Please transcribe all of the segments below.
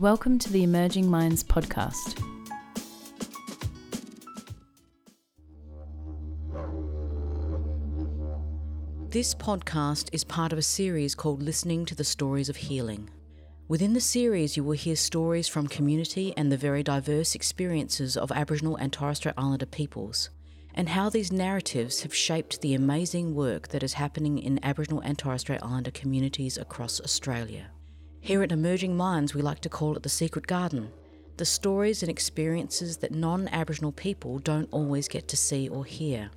Welcome to the Emerging Minds podcast. This podcast is part of a series called Listening to the Stories of Healing. Within the series, you will hear stories from community and the very diverse experiences of Aboriginal and Torres Strait Islander peoples, and how these narratives have shaped the amazing work that is happening in Aboriginal and Torres Strait Islander communities across Australia. Here at Emerging Minds, we like to call it the secret garden the stories and experiences that non Aboriginal people don't always get to see or hear.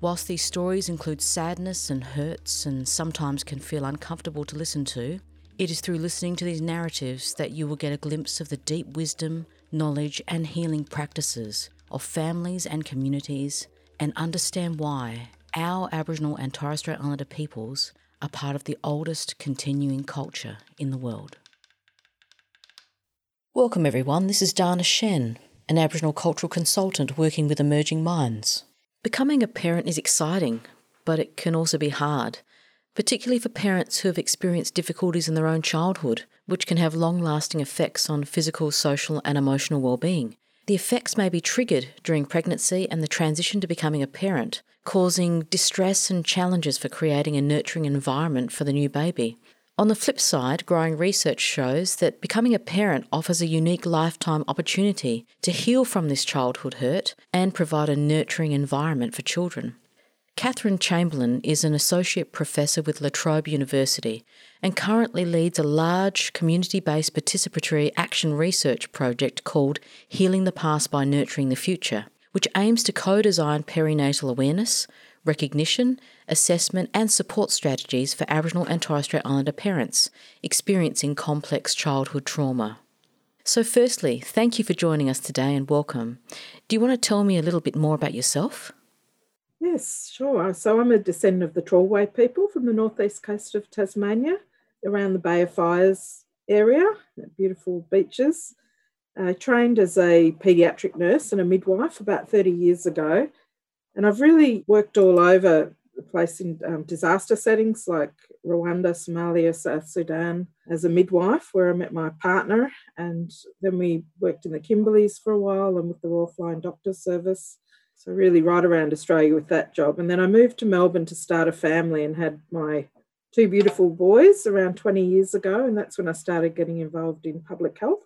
Whilst these stories include sadness and hurts and sometimes can feel uncomfortable to listen to, it is through listening to these narratives that you will get a glimpse of the deep wisdom, knowledge, and healing practices of families and communities and understand why our Aboriginal and Torres Strait Islander peoples are part of the oldest continuing culture in the world. Welcome, everyone. This is Dana Shen, an Aboriginal cultural consultant working with Emerging Minds. Becoming a parent is exciting, but it can also be hard, particularly for parents who have experienced difficulties in their own childhood, which can have long lasting effects on physical, social, and emotional well-being. The effects may be triggered during pregnancy and the transition to becoming a parent, causing distress and challenges for creating a nurturing environment for the new baby. On the flip side, growing research shows that becoming a parent offers a unique lifetime opportunity to heal from this childhood hurt and provide a nurturing environment for children. Catherine Chamberlain is an associate professor with La Trobe University and currently leads a large community based participatory action research project called Healing the Past by Nurturing the Future, which aims to co design perinatal awareness, recognition, assessment, and support strategies for Aboriginal and Torres Strait Islander parents experiencing complex childhood trauma. So, firstly, thank you for joining us today and welcome. Do you want to tell me a little bit more about yourself? Yes, sure. So I'm a descendant of the Trawlwoolway people from the northeast coast of Tasmania, around the Bay of Fires area, beautiful beaches. I trained as a paediatric nurse and a midwife about 30 years ago. And I've really worked all over the place in um, disaster settings like Rwanda, Somalia, South Sudan as a midwife, where I met my partner. And then we worked in the Kimberleys for a while and with the Royal Flying Doctor Service. So, really, right around Australia with that job. And then I moved to Melbourne to start a family and had my two beautiful boys around 20 years ago. And that's when I started getting involved in public health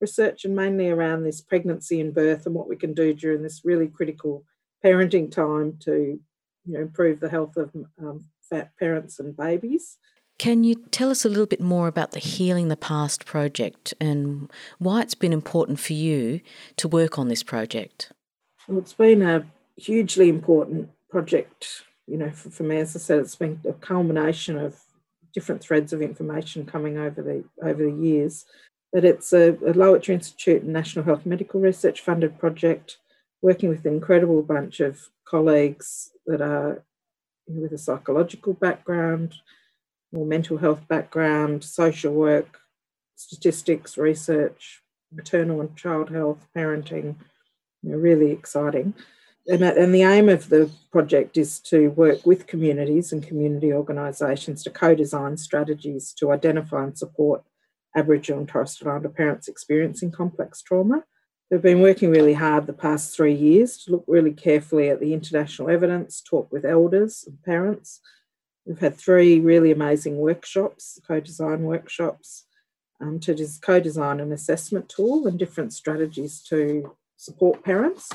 research and mainly around this pregnancy and birth and what we can do during this really critical parenting time to you know, improve the health of um, fat parents and babies. Can you tell us a little bit more about the Healing the Past project and why it's been important for you to work on this project? Well, it's been a hugely important project, you know, for, for me. As I said, it's been a culmination of different threads of information coming over the over the years. But it's a, a Lowitja Institute and National Health Medical Research funded project, working with an incredible bunch of colleagues that are with a psychological background, or mental health background, social work, statistics, research, maternal and child health, parenting, you really exciting. And, and the aim of the project is to work with communities and community organisations to co design strategies to identify and support Aboriginal and Torres Strait Islander parents experiencing complex trauma. We've been working really hard the past three years to look really carefully at the international evidence, talk with elders and parents. We've had three really amazing workshops, co design workshops, um, to co design an assessment tool and different strategies to support parents.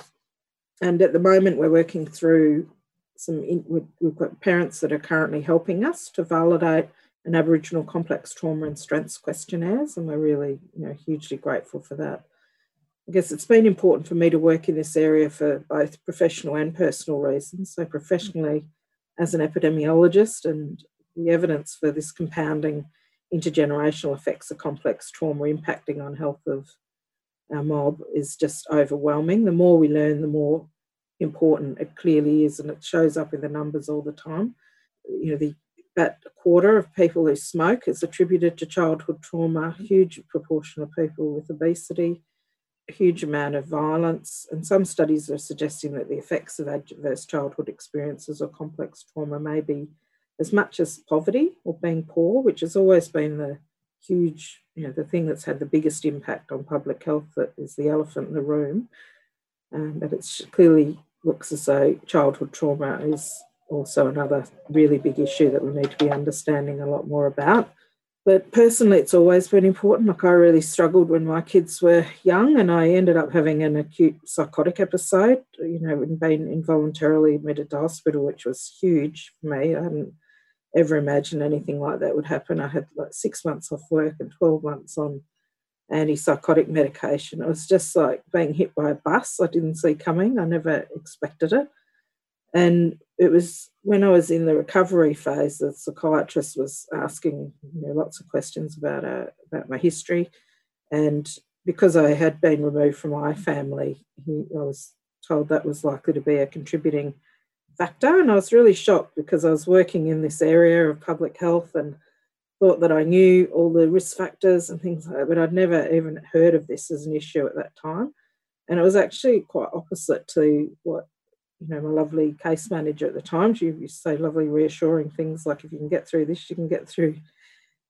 And at the moment, we're working through some, in, we've got parents that are currently helping us to validate an Aboriginal complex trauma and strengths questionnaires, and we're really, you know, hugely grateful for that. I guess it's been important for me to work in this area for both professional and personal reasons. So, professionally, as an epidemiologist, and the evidence for this compounding intergenerational effects of complex trauma impacting on health of our mob is just overwhelming. The more we learn, the more important it clearly is, and it shows up in the numbers all the time. You know, the a quarter of people who smoke is attributed to childhood trauma, huge proportion of people with obesity, a huge amount of violence, and some studies are suggesting that the effects of adverse childhood experiences or complex trauma may be as much as poverty or being poor, which has always been the huge, you know, the thing that's had the biggest impact on public health that is the elephant in the room. Um, but it clearly looks as though childhood trauma is also another really big issue that we need to be understanding a lot more about. But personally, it's always been important. Like, I really struggled when my kids were young, and I ended up having an acute psychotic episode, you know, and being involuntarily admitted to hospital, which was huge for me. I hadn't ever imagined anything like that would happen. I had like six months off work and 12 months on antipsychotic medication. It was just like being hit by a bus I didn't see coming. I never expected it. And it was when I was in the recovery phase, the psychiatrist was asking you know, lots of questions about uh, about my history, and because I had been removed from my family, he, I was told that was likely to be a contributing factor. And I was really shocked because I was working in this area of public health and thought that I knew all the risk factors and things like that, but I'd never even heard of this as an issue at that time. And it was actually quite opposite to what you know, my lovely case manager at the time, she used to say lovely reassuring things like if you can get through this, you can get through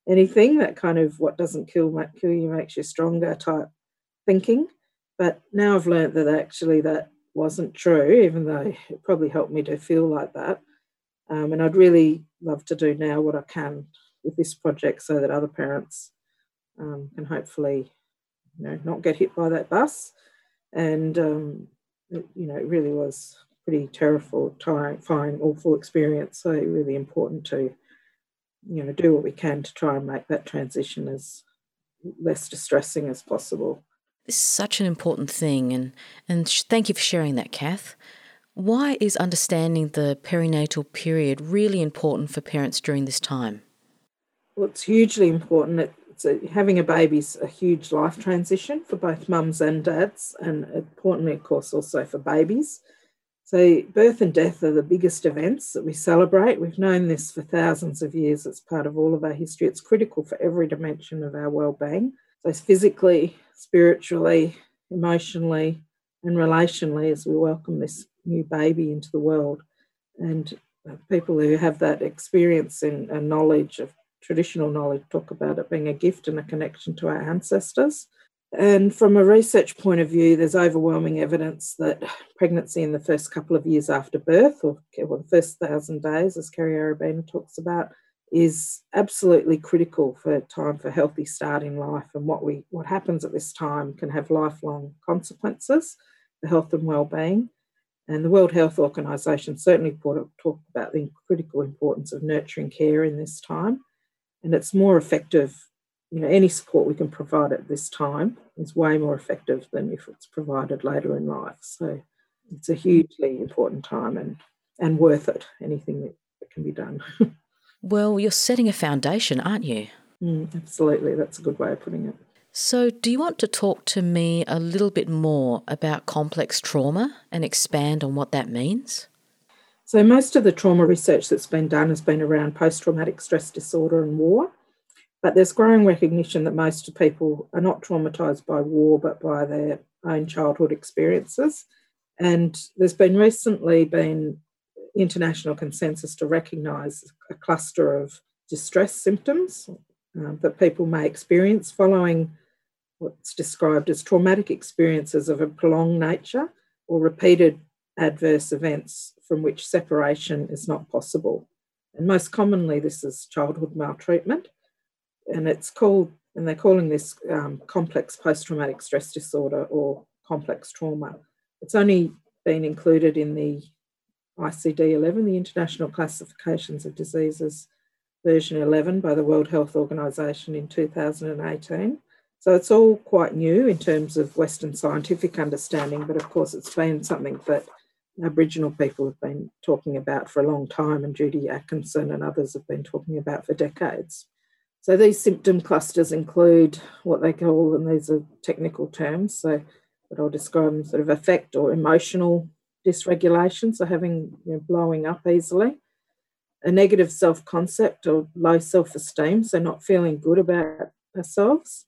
anything. That kind of what doesn't kill kill you makes you stronger type thinking. But now I've learned that actually that wasn't true, even though it probably helped me to feel like that. Um, and I'd really love to do now what I can with this project so that other parents um, can hopefully, you know, not get hit by that bus. And um, it, you know, it really was pretty terrible, terrifying, awful experience. So really important to, you know, do what we can to try and make that transition as less distressing as possible. Is such an important thing, and and thank you for sharing that, Kath. Why is understanding the perinatal period really important for parents during this time? Well, it's hugely important. It's a, having a baby is a huge life transition for both mums and dads, and importantly, of course, also for babies. So, birth and death are the biggest events that we celebrate. We've known this for thousands of years. It's part of all of our history. It's critical for every dimension of our well-being. So, physically, spiritually, emotionally, and relationally, as we welcome this new baby into the world. And people who have that experience and, and knowledge of traditional knowledge talk about it being a gift and a connection to our ancestors. And from a research point of view, there's overwhelming evidence that pregnancy in the first couple of years after birth, or well, the first thousand days, as Kerry Arabena talks about, is absolutely critical for time for healthy start in life. And what we what happens at this time can have lifelong consequences for health and well-being. And the World Health Organization certainly talked about the critical importance of nurturing care in this time. And it's more effective you know, any support we can provide at this time is way more effective than if it's provided later in life. So it's a hugely important time and, and worth it, anything that, that can be done. well, you're setting a foundation, aren't you? Mm, absolutely. That's a good way of putting it. So, do you want to talk to me a little bit more about complex trauma and expand on what that means? So, most of the trauma research that's been done has been around post traumatic stress disorder and war. But there's growing recognition that most people are not traumatised by war, but by their own childhood experiences. And there's been recently been international consensus to recognise a cluster of distress symptoms uh, that people may experience following what's described as traumatic experiences of a prolonged nature or repeated adverse events from which separation is not possible. And most commonly, this is childhood maltreatment and it's called, and they're calling this um, complex post traumatic stress disorder or complex trauma. It's only been included in the ICD 11, the International Classifications of Diseases version 11 by the World Health Organization in 2018. So it's all quite new in terms of Western scientific understanding, but of course it's been something that Aboriginal people have been talking about for a long time, and Judy Atkinson and others have been talking about for decades. So these symptom clusters include what they call, and these are technical terms, so but I'll describe them sort of affect or emotional dysregulation, so having you know, blowing up easily, a negative self-concept or low self-esteem, so not feeling good about ourselves,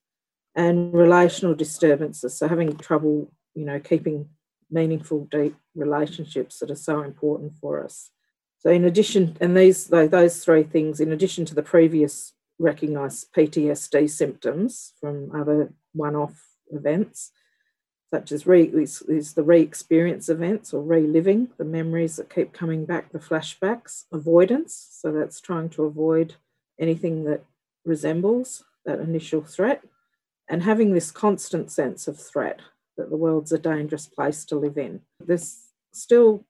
and relational disturbances, so having trouble, you know, keeping meaningful, deep relationships that are so important for us. So in addition, and these those three things, in addition to the previous recognised PTSD symptoms from other one off events, such as re, is, is the re experience events or reliving, the memories that keep coming back, the flashbacks, avoidance. So that's trying to avoid anything that resembles that initial threat, and having this constant sense of threat that the world's a dangerous place to live in. There's still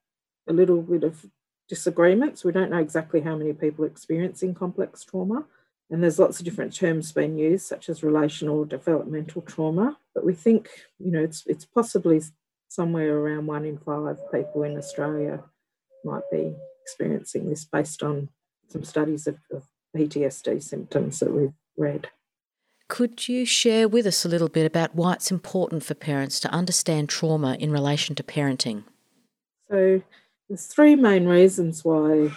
a little bit of disagreements. We don't know exactly how many people are experiencing complex trauma. And there's lots of different terms being used, such as relational or developmental trauma. But we think, you know, it's it's possibly somewhere around one in five people in Australia might be experiencing this based on some studies of, of PTSD symptoms that we've read. Could you share with us a little bit about why it's important for parents to understand trauma in relation to parenting? So, there's three main reasons why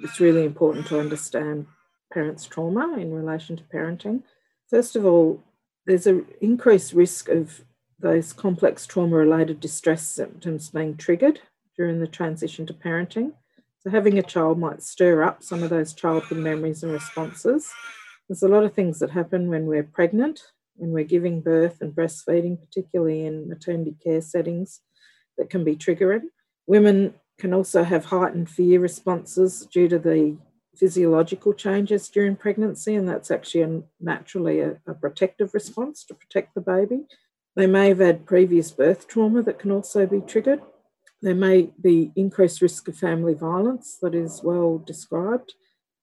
it's really important to understand parents' trauma in relation to parenting. First of all, there's an increased risk of those complex trauma related distress symptoms being triggered during the transition to parenting. So, having a child might stir up some of those childhood memories and responses. There's a lot of things that happen when we're pregnant, when we're giving birth and breastfeeding, particularly in maternity care settings, that can be triggering. Women can also have heightened fear responses due to the physiological changes during pregnancy, and that's actually a, naturally a, a protective response to protect the baby. They may have had previous birth trauma that can also be triggered. There may be increased risk of family violence that is well described.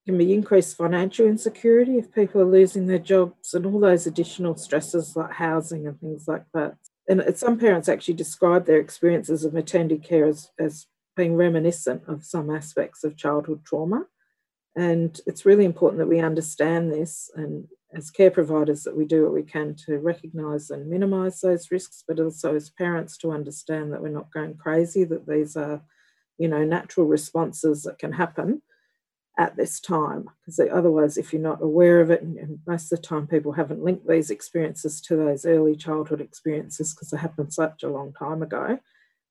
There can be increased financial insecurity if people are losing their jobs and all those additional stresses like housing and things like that. And some parents actually describe their experiences of maternity care as, as being reminiscent of some aspects of childhood trauma. And it's really important that we understand this and as care providers that we do what we can to recognise and minimise those risks, but also as parents to understand that we're not going crazy, that these are, you know, natural responses that can happen at this time. Because otherwise, if you're not aware of it, and most of the time people haven't linked these experiences to those early childhood experiences because they happened such a long time ago.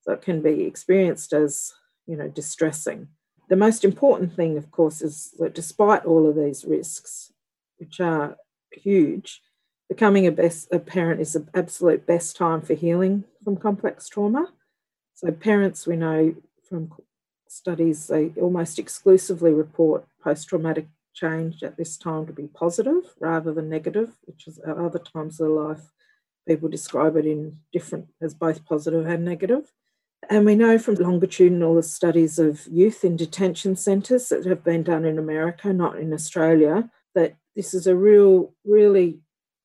So it can be experienced as, you know, distressing the most important thing, of course, is that despite all of these risks, which are huge, becoming a, best, a parent is the absolute best time for healing from complex trauma. So, parents, we know from studies, they almost exclusively report post traumatic change at this time to be positive rather than negative, which is at other times of life, people describe it in different as both positive and negative. And we know from longitudinal studies of youth in detention centres that have been done in America, not in Australia, that this is a real, really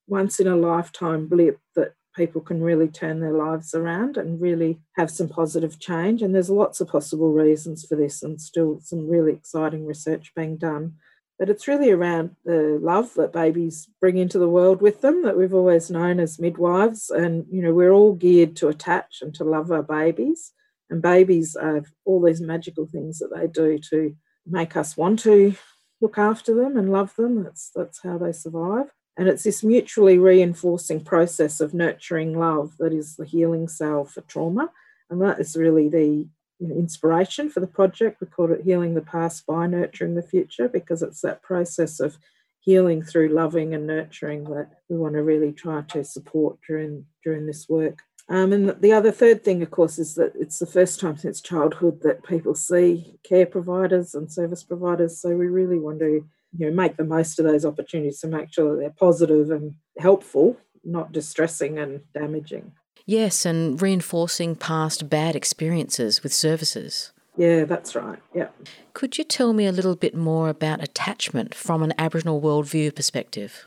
once in a lifetime blip that people can really turn their lives around and really have some positive change. And there's lots of possible reasons for this, and still some really exciting research being done. But it's really around the love that babies bring into the world with them that we've always known as midwives. And, you know, we're all geared to attach and to love our babies. And babies have all these magical things that they do to make us want to look after them and love them. That's, that's how they survive. And it's this mutually reinforcing process of nurturing love that is the healing cell for trauma. And that is really the inspiration for the project. We call it Healing the Past by Nurturing the Future because it's that process of healing through loving and nurturing that we want to really try to support during during this work. Um, and the other third thing, of course, is that it's the first time since childhood that people see care providers and service providers. So we really want to you know make the most of those opportunities to make sure that they're positive and helpful, not distressing and damaging. Yes, and reinforcing past bad experiences with services. Yeah, that's right. Yeah. Could you tell me a little bit more about attachment from an Aboriginal worldview perspective?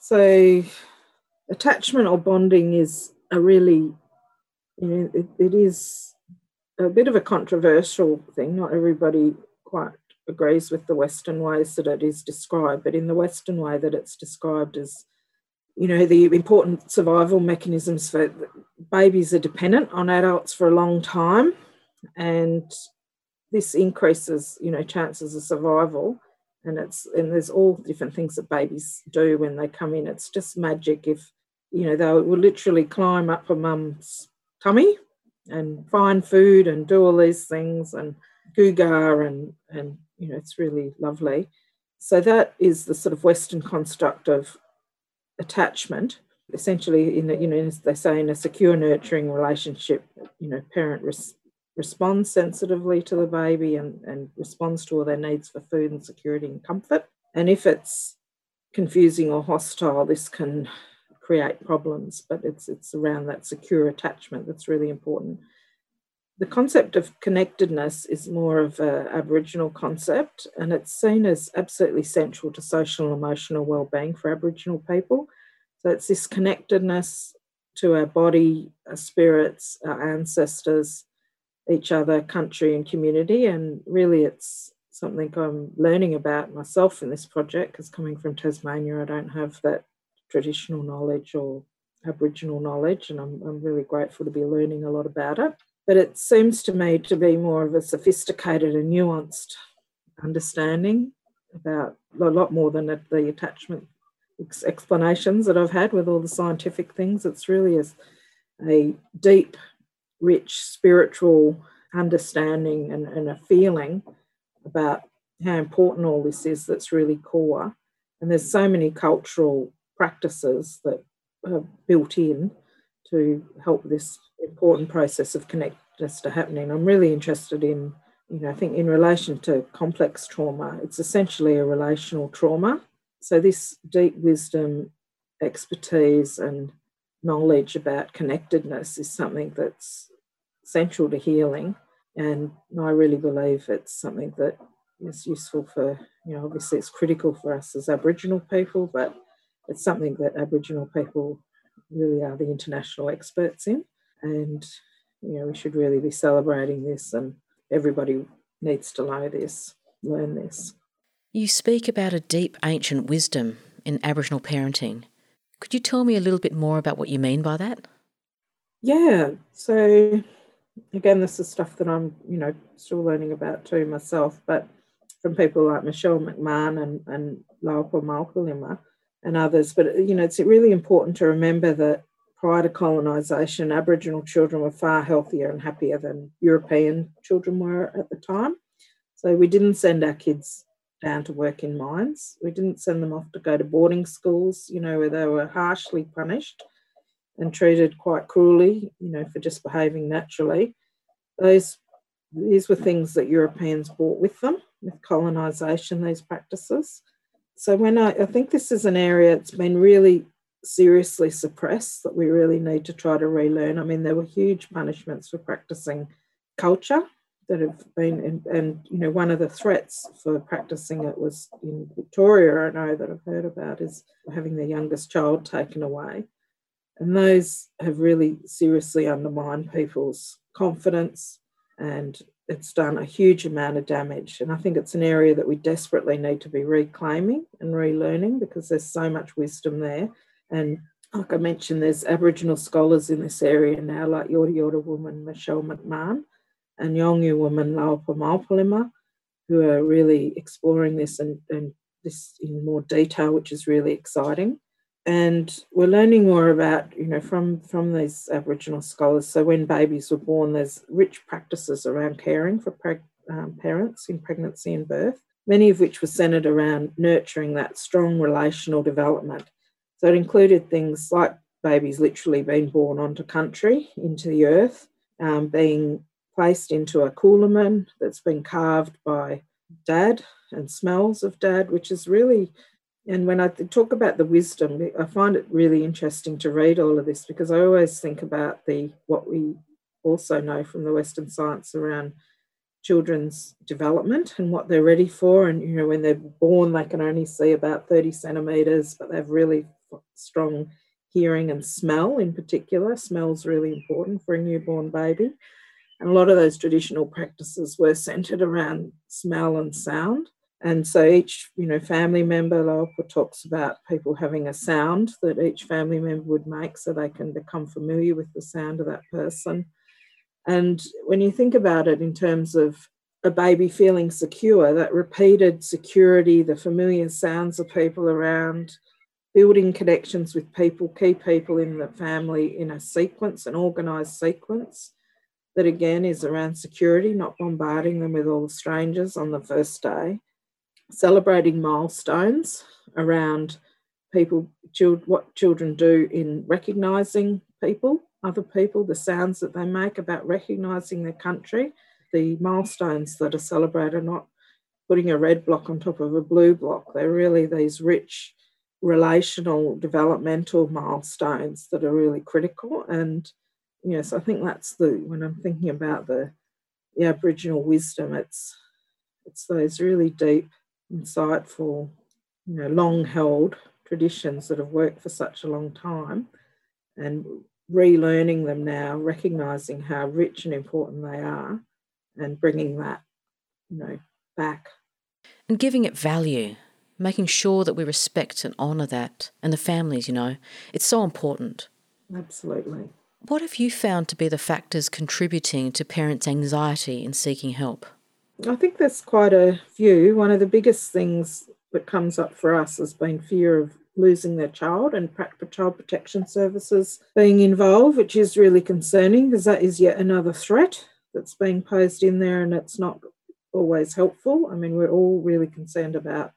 So, attachment or bonding is a really, you know, it, it is a bit of a controversial thing. Not everybody quite agrees with the Western ways that it is described, but in the Western way that it's described as you know, the important survival mechanisms for babies are dependent on adults for a long time, and this increases, you know, chances of survival. And it's and there's all different things that babies do when they come in. It's just magic if you know they will literally climb up a mum's tummy and find food and do all these things and googar and and you know it's really lovely So that is the sort of Western construct of attachment. Essentially, in a, you know, as they say, in a secure, nurturing relationship, you know, parent res- responds sensitively to the baby and, and responds to all their needs for food and security and comfort. And if it's confusing or hostile, this can create problems. But it's it's around that secure attachment that's really important. The concept of connectedness is more of an Aboriginal concept, and it's seen as absolutely central to social and emotional well-being for Aboriginal people. So it's this connectedness to our body, our spirits, our ancestors, each other, country, and community. And really, it's something I'm learning about myself in this project because coming from Tasmania, I don't have that traditional knowledge or Aboriginal knowledge, and I'm, I'm really grateful to be learning a lot about it. But it seems to me to be more of a sophisticated and nuanced understanding about a lot more than the attachment explanations that I've had with all the scientific things. It's really a, deep, rich spiritual understanding and, and a feeling about how important all this is that's really core. And there's so many cultural practices that are built in to help this important process of connectedness to happening. I'm really interested in, you know, I think in relation to complex trauma, it's essentially a relational trauma. So this deep wisdom, expertise, and knowledge about connectedness is something that's central to healing. And I really believe it's something that is useful for, you know, obviously it's critical for us as Aboriginal people, but it's something that Aboriginal people really are the international experts in. And, you know, we should really be celebrating this, and everybody needs to know this, learn this. You speak about a deep ancient wisdom in Aboriginal parenting. Could you tell me a little bit more about what you mean by that? Yeah. So, again, this is stuff that I'm, you know, still learning about too myself, but from people like Michelle McMahon and, and Lawurrpa Maypilama and others. But, you know, it's really important to remember that prior to colonisation, Aboriginal children were far healthier and happier than European children were at the time. So we didn't send our kids down to work in mines. We didn't send them off to go to boarding schools, you know, where they were harshly punished and treated quite cruelly, you know, for just behaving naturally. Those these were things that Europeans brought with them with colonisation, these practices. So when I, I think this is an area that's been really seriously suppressed that we really need to try to relearn. I mean, there were huge punishments for practicing culture that have been, and, and you know, one of the threats for practicing it was in Victoria, I know that I've heard about, is having the youngest child taken away. And those have really seriously undermined people's confidence and it's done a huge amount of damage. And I think it's an area that we desperately need to be reclaiming and relearning because there's so much wisdom there. And like I mentioned, there's Aboriginal scholars in this area now, like Yorta Yorta woman Michelle McMahon and Yolngu woman Lawurrpa Maypilama, who are really exploring this and, and this in more detail, which is really exciting. And we're learning more about, you know, from from these Aboriginal scholars. So when babies were born, there's rich practices around caring for preg- um, parents in pregnancy and birth, many of which were centred around nurturing that strong relational development so it included things like babies literally being born onto country, into the earth, um, being placed into a coolamon that's been carved by dad and smells of dad, which is really, and when I talk about the wisdom, I find it really interesting to read all of this because I always think about the what we also know from the Western science around children's development and what they're ready for. And you know, when they're born, they can only see about 30 centimeters, but they've really strong hearing and smell in particular. Smell's really important for a newborn baby. And a lot of those traditional practices were centered around smell and sound. And so each, you know, family member, Lawurrpa talks about people having a sound that each family member would make so they can become familiar with the sound of that person. And when you think about it in terms of a baby feeling secure, that repeated security, the familiar sounds of people around, building connections with people, key people in the family in a sequence, an organised sequence that again is around security, not bombarding them with all the strangers on the first day. celebrating milestones around people, what children do in recognising people, other people, the sounds that they make about recognising their country, the milestones that are celebrated, not putting a red block on top of a blue block. They're really these rich relational developmental milestones that are really critical. And yes, I think that's the when I'm thinking about the, the Aboriginal wisdom, it's it's those really deep, insightful, you know, long held traditions that have worked for such a long time and relearning them now, recognizing how rich and important they are and bringing that, you know, back. And giving it value, making sure that we respect and honour that and the families, you know, it's so important. Absolutely. What have you found to be the factors contributing to parents' anxiety in seeking help? I think there's quite a few. One of the biggest things that comes up for us has been fear of losing their child and child protection services being involved, which is really concerning because that is yet another threat that's being posed in there and it's not always helpful. I mean, we're all really concerned about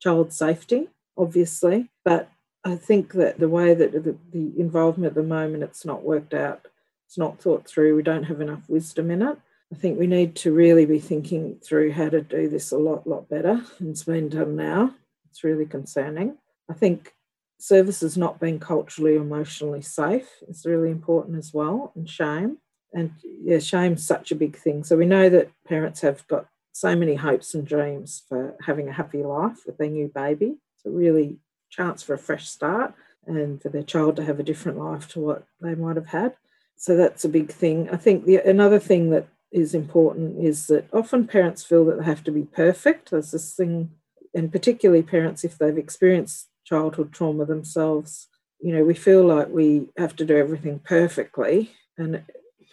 child safety, obviously, but I think that the way that the, the involvement at the moment, it's not worked out, it's not thought through, we don't have enough wisdom in it. I think we need to really be thinking through how to do this a lot, lot better it's been done now. It's really concerning. I think services not being culturally, emotionally safe is really important as well, and shame. And yeah, shame's such a big thing. So we know that parents have got so many hopes and dreams for having a happy life with their new baby. It's a really chance for a fresh start and for their child to have a different life to what they might have had. So that's a big thing. I think the another thing that is important is that often parents feel that they have to be perfect. There's this thing, and particularly parents if they've experienced childhood trauma themselves, you know, we feel like we have to do everything perfectly. And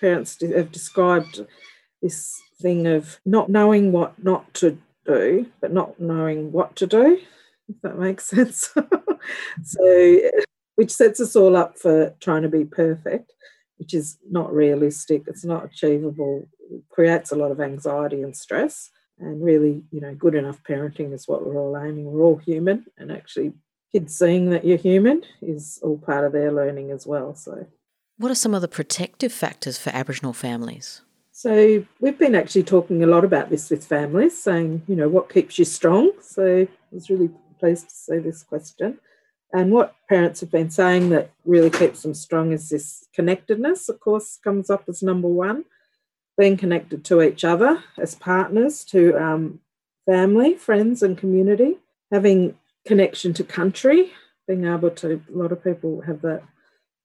parents have described this thing of not knowing what not to do, but not knowing what to do, if that makes sense. so, which sets us all up for trying to be perfect, which is not realistic, it's not achievable, it creates a lot of anxiety and stress. And really, you know, good enough parenting is what we're all aiming. We're all human, and actually kids seeing that you're human is all part of their learning as well. So, what are some of the protective factors for Aboriginal families? So, we've been actually talking a lot about this with families, saying, you know, what keeps you strong? So, I was really pleased to see this question. And what parents have been saying that really keeps them strong is this connectedness, of course, comes up as number one. Being connected to each other as partners, to um, family, friends, and community. Having connection to country, being able to, a lot of people have that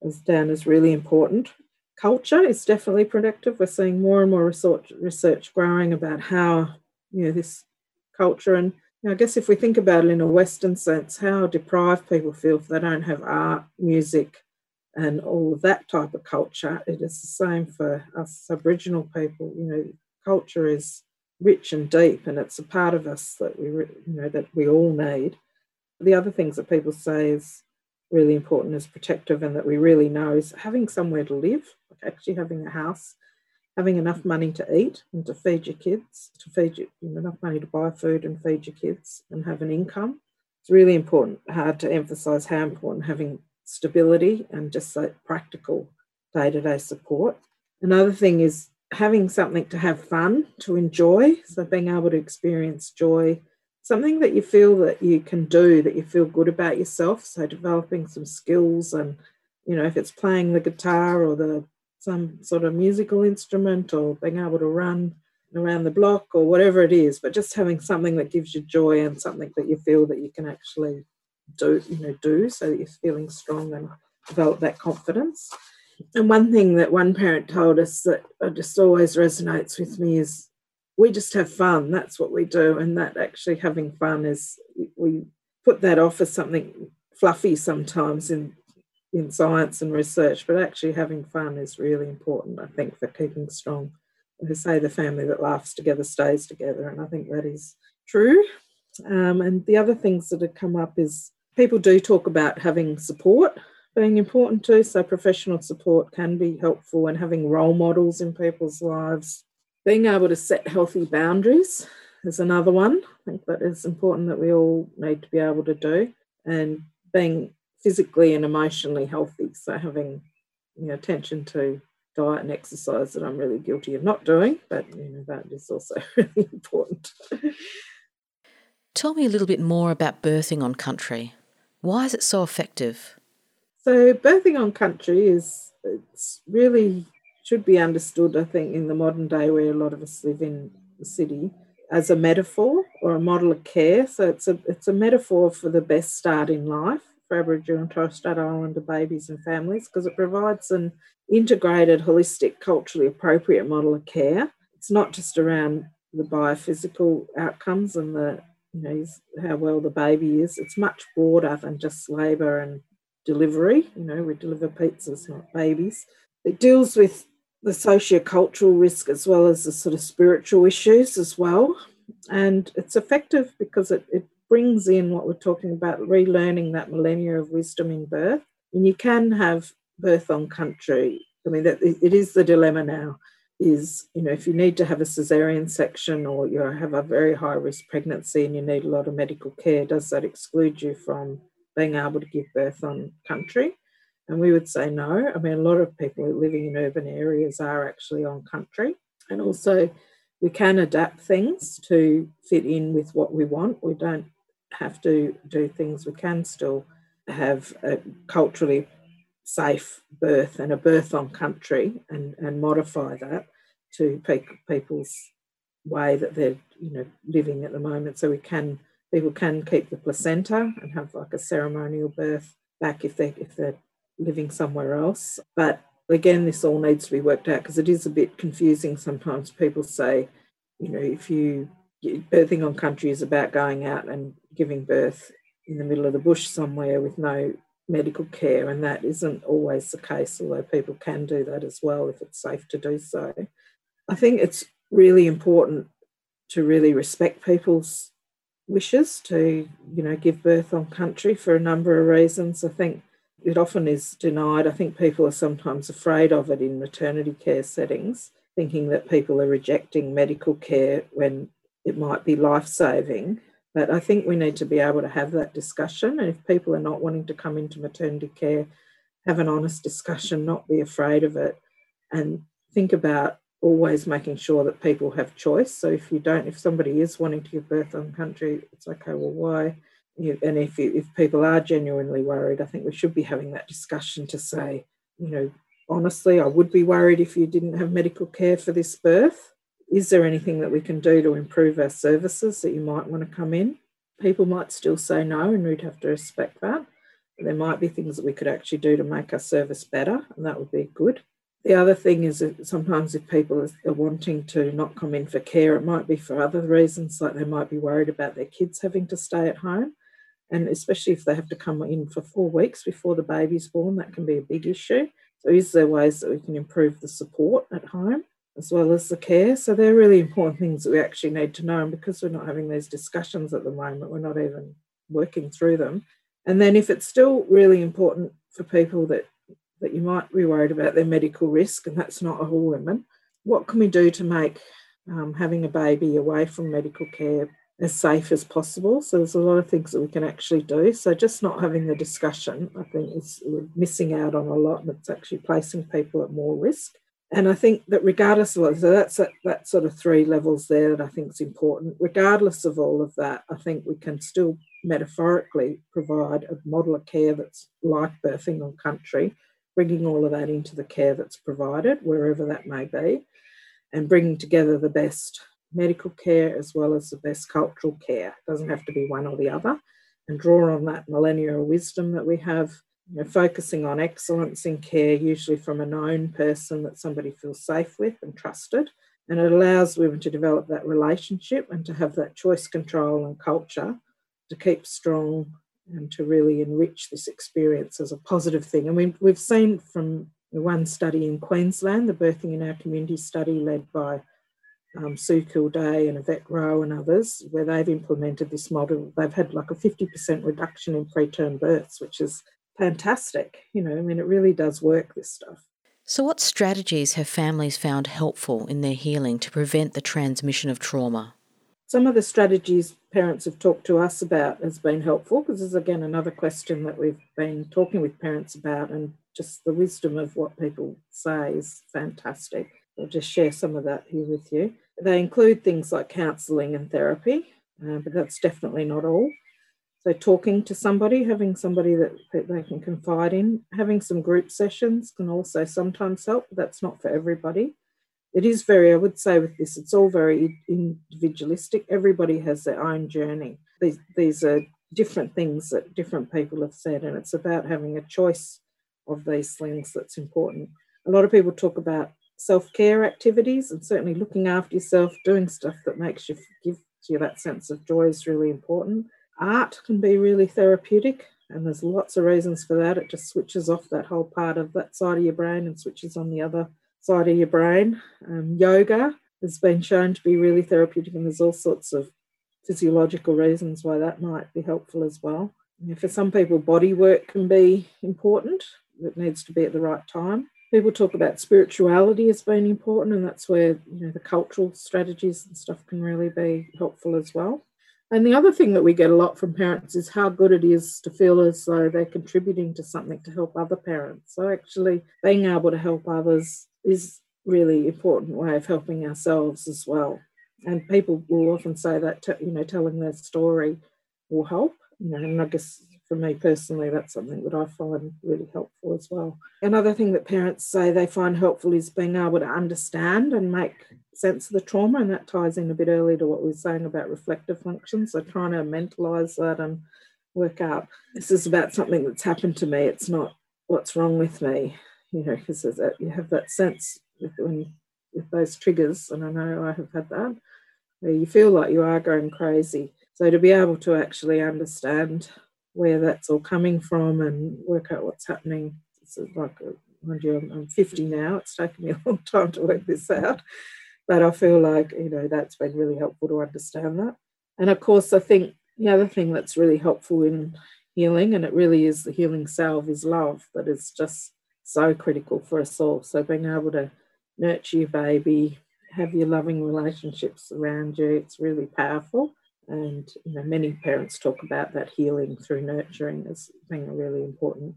as down as really important. Culture is definitely predictive. We're seeing more and more research, research growing about how, you know, this culture and you know, I guess if we think about it in a Western sense, how deprived people feel if they don't have art, music, and all of that type of culture. It is the same for us Aboriginal people. You know, culture is rich and deep, and it's a part of us that we, you know, that we all need. The other things that people say is really important as protective and that we really know is having somewhere to live, like actually having a house, having enough money to eat and to feed your kids, to feed you, you know, enough money to buy food and feed your kids and have an income. It's really important, hard to emphasize how important having stability and just like practical day to day support. Another thing is having something to have fun, to enjoy. So being able to experience joy something that you feel that you can do that you feel good about yourself so developing some skills and you know if it's playing the guitar or the some sort of musical instrument or being able to run around the block or whatever it is but just having something that gives you joy and something that you feel that you can actually do you know do so that you're feeling strong and develop that confidence. And one thing that one parent told us that just always resonates with me is we just have fun. That's what we do. And that actually having fun is, we put that off as something fluffy sometimes in, in science and research, but actually having fun is really important, I think, for keeping strong. They say the family that laughs together stays together. And I think that is true. Um, and the other things that have come up is people do talk about having support being important too. So professional support can be helpful and having role models in people's lives being able to set healthy boundaries is another one. I think that is important that we all need to be able to do, and being physically and emotionally healthy. So having you know attention to diet and exercise that I'm really guilty of not doing, but you know that is also really important. Tell me a little bit more about birthing on country. Why is it so effective? So birthing on country is it's really should be understood, I think, in the modern day where a lot of us live in the city as a metaphor or a model of care. So it's a it's a metaphor for the best start in life for Aboriginal and Torres Strait Islander babies and families because it provides an integrated, holistic, culturally appropriate model of care. It's not just around the biophysical outcomes and the you know how well the baby is. It's much broader than just labour and delivery. You know, we deliver pizzas, not babies. It deals with the socio-cultural risk as well as the sort of spiritual issues as well. And it's effective because it, it brings in what we're talking about, relearning that millennia of wisdom in birth. And you can have birth on country. I mean, that it is the dilemma now. Is you know if you need to have a cesarean section or you have a very high risk pregnancy and you need a lot of medical care, does that exclude you from being able to give birth on country? And we would say no. I mean, a lot of people living in urban areas are actually on country. And also, we can adapt things to fit in with what we want. We don't have to do things. We can still have a culturally safe birth and a birth on country and, and modify that to people's way that they're you know living at the moment. So we can people can keep the placenta and have like a ceremonial birth back if they if they're living somewhere else. But again, this all needs to be worked out because it is a bit confusing sometimes. People say, you know, if you birthing on country is about going out and giving birth in the middle of the bush somewhere with no medical care, and that isn't always the case, although people can do that as well if it's safe to do so. I think it's really important to really respect people's wishes to, you know, give birth on country for a number of reasons. I think it often is denied. I think people are sometimes afraid of it in maternity care settings, thinking that people are rejecting medical care when it might be life saving. But I think we need to be able to have that discussion. And if people are not wanting to come into maternity care, have an honest discussion, not be afraid of it, and think about always making sure that people have choice. So if you don't, if somebody is wanting to give birth on country, it's okay, well, why? And if if people are genuinely worried, I think we should be having that discussion to say, you know, honestly, I would be worried if you didn't have medical care for this birth. Is there anything that we can do to improve our services that you might want to come in? People might still say no, and we'd have to respect that. But There might be things that we could actually do to make our service better, and that would be good. The other thing is that sometimes if people are wanting to not come in for care, it might be for other reasons, like they might be worried about their kids having to stay at home and especially if they have to come in for four weeks before the baby's born, that can be a big issue. So, is there ways that we can improve the support at home as well as the care? So, they're really important things that we actually need to know. And because we're not having these discussions at the moment, we're not even working through them. And then, if it's still really important for people that that you might be worried about their medical risk, and that's not all women, what can we do to make um, having a baby away from medical care as safe as possible. So there's a lot of things that we can actually do. So just not having the discussion, I think, is missing out on a lot, and it's actually placing people at more risk. And I think that regardless of so that's that, that sort of three levels there that I think is important. Regardless of all of that, I think we can still metaphorically provide a model of care that's like birthing on country, bringing all of that into the care that's provided wherever that may be, and bringing together the best medical care as well as the best cultural care. It doesn't have to be one or the other. And draw on that millennial wisdom that we have, you know, focusing on excellence in care, usually from a known person that somebody feels safe with and trusted. And it allows women to develop that relationship and to have that choice control and culture to keep strong and to really enrich this experience as a positive thing. And we, we've seen from one study in Queensland, the Birthing in Our Community study led by um, Sue Kildea and Yvette Roe and others, where they've implemented this model, they've had like a 50% reduction in preterm births, which is fantastic. You know, I mean, it really does work, this stuff. So, what strategies have families found helpful in their healing to prevent the transmission of trauma? some of the strategies parents have talked to us about has been helpful because this is again another question that we've been talking with parents about and just the wisdom of what people say is fantastic. I'll just share some of that here with you. They include things like counselling and therapy, uh, but that's definitely not all. So, talking to somebody, having somebody that, that they can confide in, having some group sessions can also sometimes help, but that's not for everybody. It is very, I would say, with this, it's all very individualistic. Everybody has their own journey. These, these are different things that different people have said, and it's about having a choice of these things that's important. A lot of people talk about self care activities, and certainly looking after yourself, doing stuff that makes you give you that sense of joy is really important. Art can be really therapeutic, and there's lots of reasons for that. It just switches off that whole part of that side of your brain and switches on the other side of your brain. Um, yoga has been shown to be really therapeutic, and there's all sorts of physiological reasons why that might be helpful as well. for some people, body work can be important. It needs to be at the right time people talk about spirituality as being important, and that's where you know the cultural strategies and stuff can really be helpful as well. And the other thing that we get a lot from parents is how good it is to feel as though they're contributing to something to help other parents. So actually being able to help others is really important way of helping ourselves as well. And people will often say that you know telling their story will help. You know, and I guess for me personally, that's something that I find really helpful as well. Another thing that parents say they find helpful is being able to understand and make sense of the trauma, and that ties in a bit earlier to what we were saying about reflective function. So trying to mentalize that and work out this is about something that's happened to me. It's not what's wrong with me, you know, because you have that sense with, when, with those triggers, and I know I have had that, where you feel like you are going crazy. So to be able to actually understand where that's all coming from and work out what's happening. It's like, uh, mind you, I'm 50 now. It's taken me a long time to work this out, but I feel like you know that's been really helpful to understand that. And of course, I think the other thing that's really helpful in healing, and it really is the healing salve, is love. That is just so critical for us all. So being able to nurture your baby, have your loving relationships around you, it's really powerful. And you know, many parents talk about that healing through nurturing as being a really important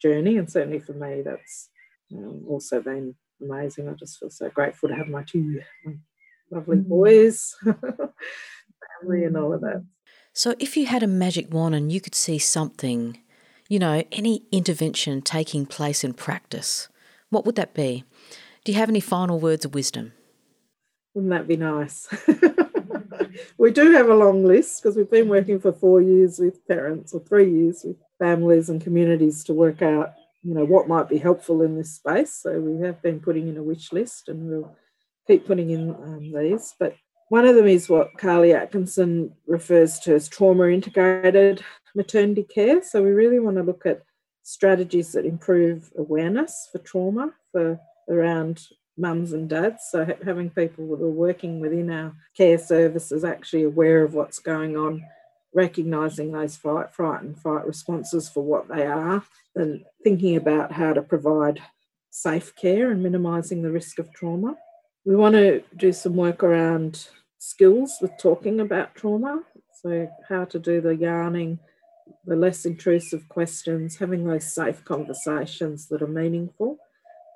journey. And certainly for me, that's um, also been amazing. I just feel so grateful to have my two lovely mm-hmm. boys, family, and all of that. So, if you had a magic wand and you could see something, you know, any intervention taking place in practice, what would that be? Do you have any final words of wisdom? Wouldn't that be nice? we do have a long list because we've been working for four years with parents or three years with families and communities to work out, you know, what might be helpful in this space. So we have been putting in a wish list and we'll keep putting in um, these. But one of them is what Carly Atkinson refers to as trauma integrated maternity care. So we really want to look at strategies that improve awareness for trauma for around mums and dads. So having people that are working within our care services actually aware of what's going on, recognizing those fight, fright, and fight responses for what they are, and thinking about how to provide safe care and minimizing the risk of trauma. We want to do some work around skills with talking about trauma. So, how to do the yarning, the less intrusive questions, having those safe conversations that are meaningful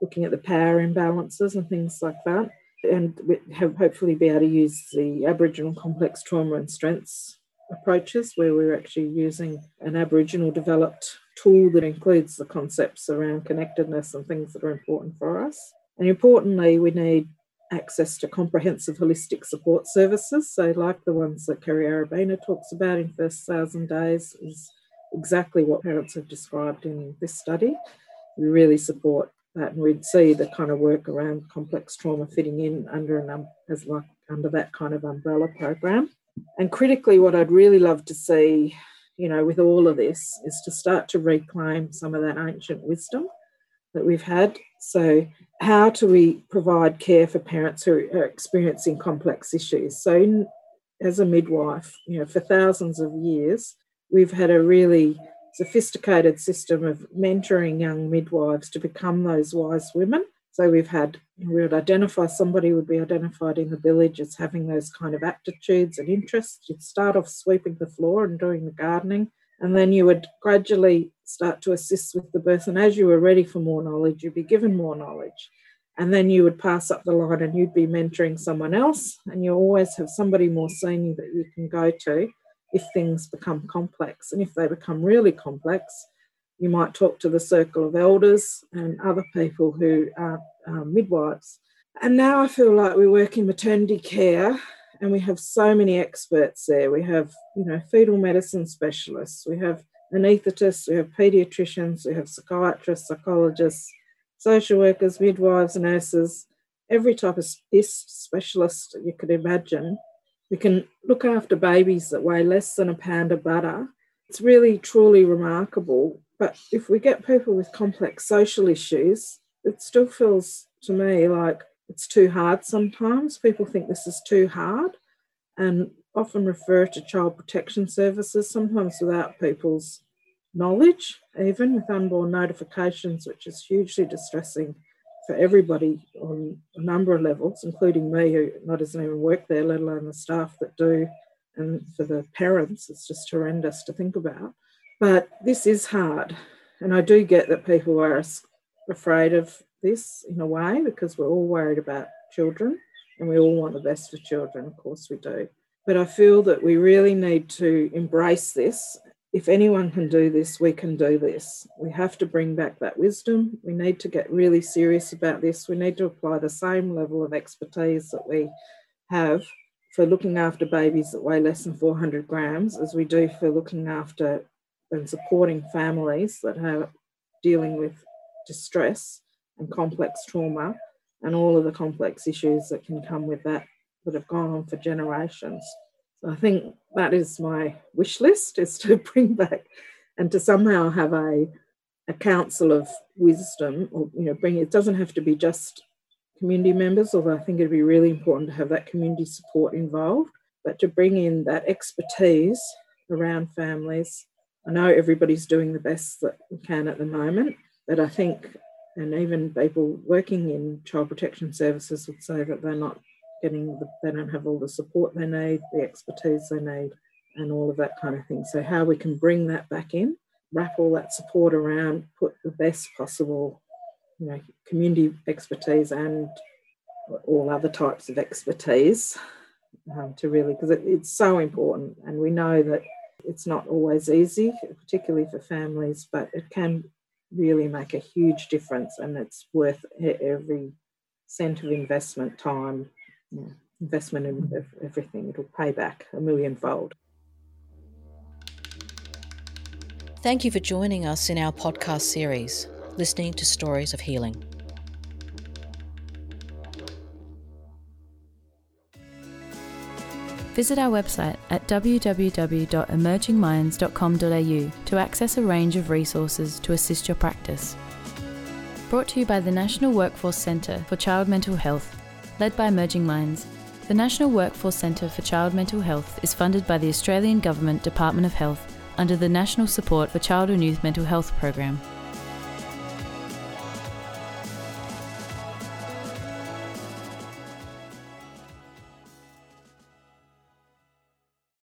looking at the power imbalances and things like that. And we have hopefully be able to use the Aboriginal complex trauma and strengths approaches where we're actually using an Aboriginal developed tool that includes the concepts around connectedness and things that are important for us. And importantly, we need access to comprehensive holistic support services. So, like the ones that Kerry Arabena talks about in First Thousand Days, is exactly what parents have described in this study. We really support that, and we'd see the kind of work around complex trauma fitting in under an um, as like under that kind of umbrella program. And critically, what I'd really love to see, you know, with all of this, is to start to reclaim some of that ancient wisdom that we've had. So, how do we provide care for parents who are experiencing complex issues? So, as a midwife, you know, for thousands of years, we've had a really sophisticated system of mentoring young midwives to become those wise women So we've had, we would identify somebody would be identified in the village as having those kind of aptitudes and interests. You'd start off sweeping the floor and doing the gardening, and then you would gradually start to assist with the birth. And as you were ready for more knowledge, you'd be given more knowledge. And then you would pass up the line and you'd be mentoring someone else. And you always have somebody more senior that you can go to if things become complex. And if they become really complex, you might talk to the circle of elders and other people who are um, midwives. And now I feel like we work in maternity care and we have so many experts there. We have, you know, fetal medicine specialists, we have anaesthetists, we have paediatricians, we have psychiatrists, psychologists, social workers, midwives, nurses, every type of specialist you could imagine. We can look after babies that weigh less than a pound of butter. It's really, truly remarkable but if we get people with complex social issues, it still feels to me like it's too hard sometimes. People think this is too hard and often refer to child protection services, sometimes without people's knowledge, even with unborn notifications, which is hugely distressing for everybody on a number of levels, including me, who not doesn't even work there, let alone the staff that do. And for the parents, it's just horrendous to think about. But this is hard. And I do get that people are afraid of this in a way because we're all worried about children and we all want the best for children. Of course, we do. But I feel that we really need to embrace this. If anyone can do this, we can do this. We have to bring back that wisdom. We need to get really serious about this. We need to apply the same level of expertise that we have for looking after babies that weigh less than 400 grams as we do for looking after and supporting families that are dealing with distress and complex trauma and all of the complex issues that can come with that that have gone on for generations. So I think that is my wish list is to bring back and to somehow have a a council of wisdom or you know bring it doesn't have to be just community members although I think it'd be really important to have that community support involved but to bring in that expertise around families. I know everybody's doing the best that we can at the moment, but I think, and even people working in child protection services would say that they're not getting, the, they don't have all the support they need, the expertise they need, and all of that kind of thing. So, how we can bring that back in, wrap all that support around, put the best possible, you know, community expertise and all other types of expertise um, to really, because it, it's so important, and we know that it's not always easy, particularly for families, but it can really make a huge difference and it's worth every cent of investment, time, yeah, investment in everything. It'll pay back a millionfold. Thank you for joining us in our podcast series, Listening to Stories of Healing. Visit our website at www.emergingminds.com.au to access a range of resources to assist your practice. Brought to you by the National Workforce Centre for Child Mental Health, led by Emerging Minds. The National Workforce Centre for Child Mental Health is funded by the Australian Government Department of Health under the National Support for Child and Youth Mental Health Program.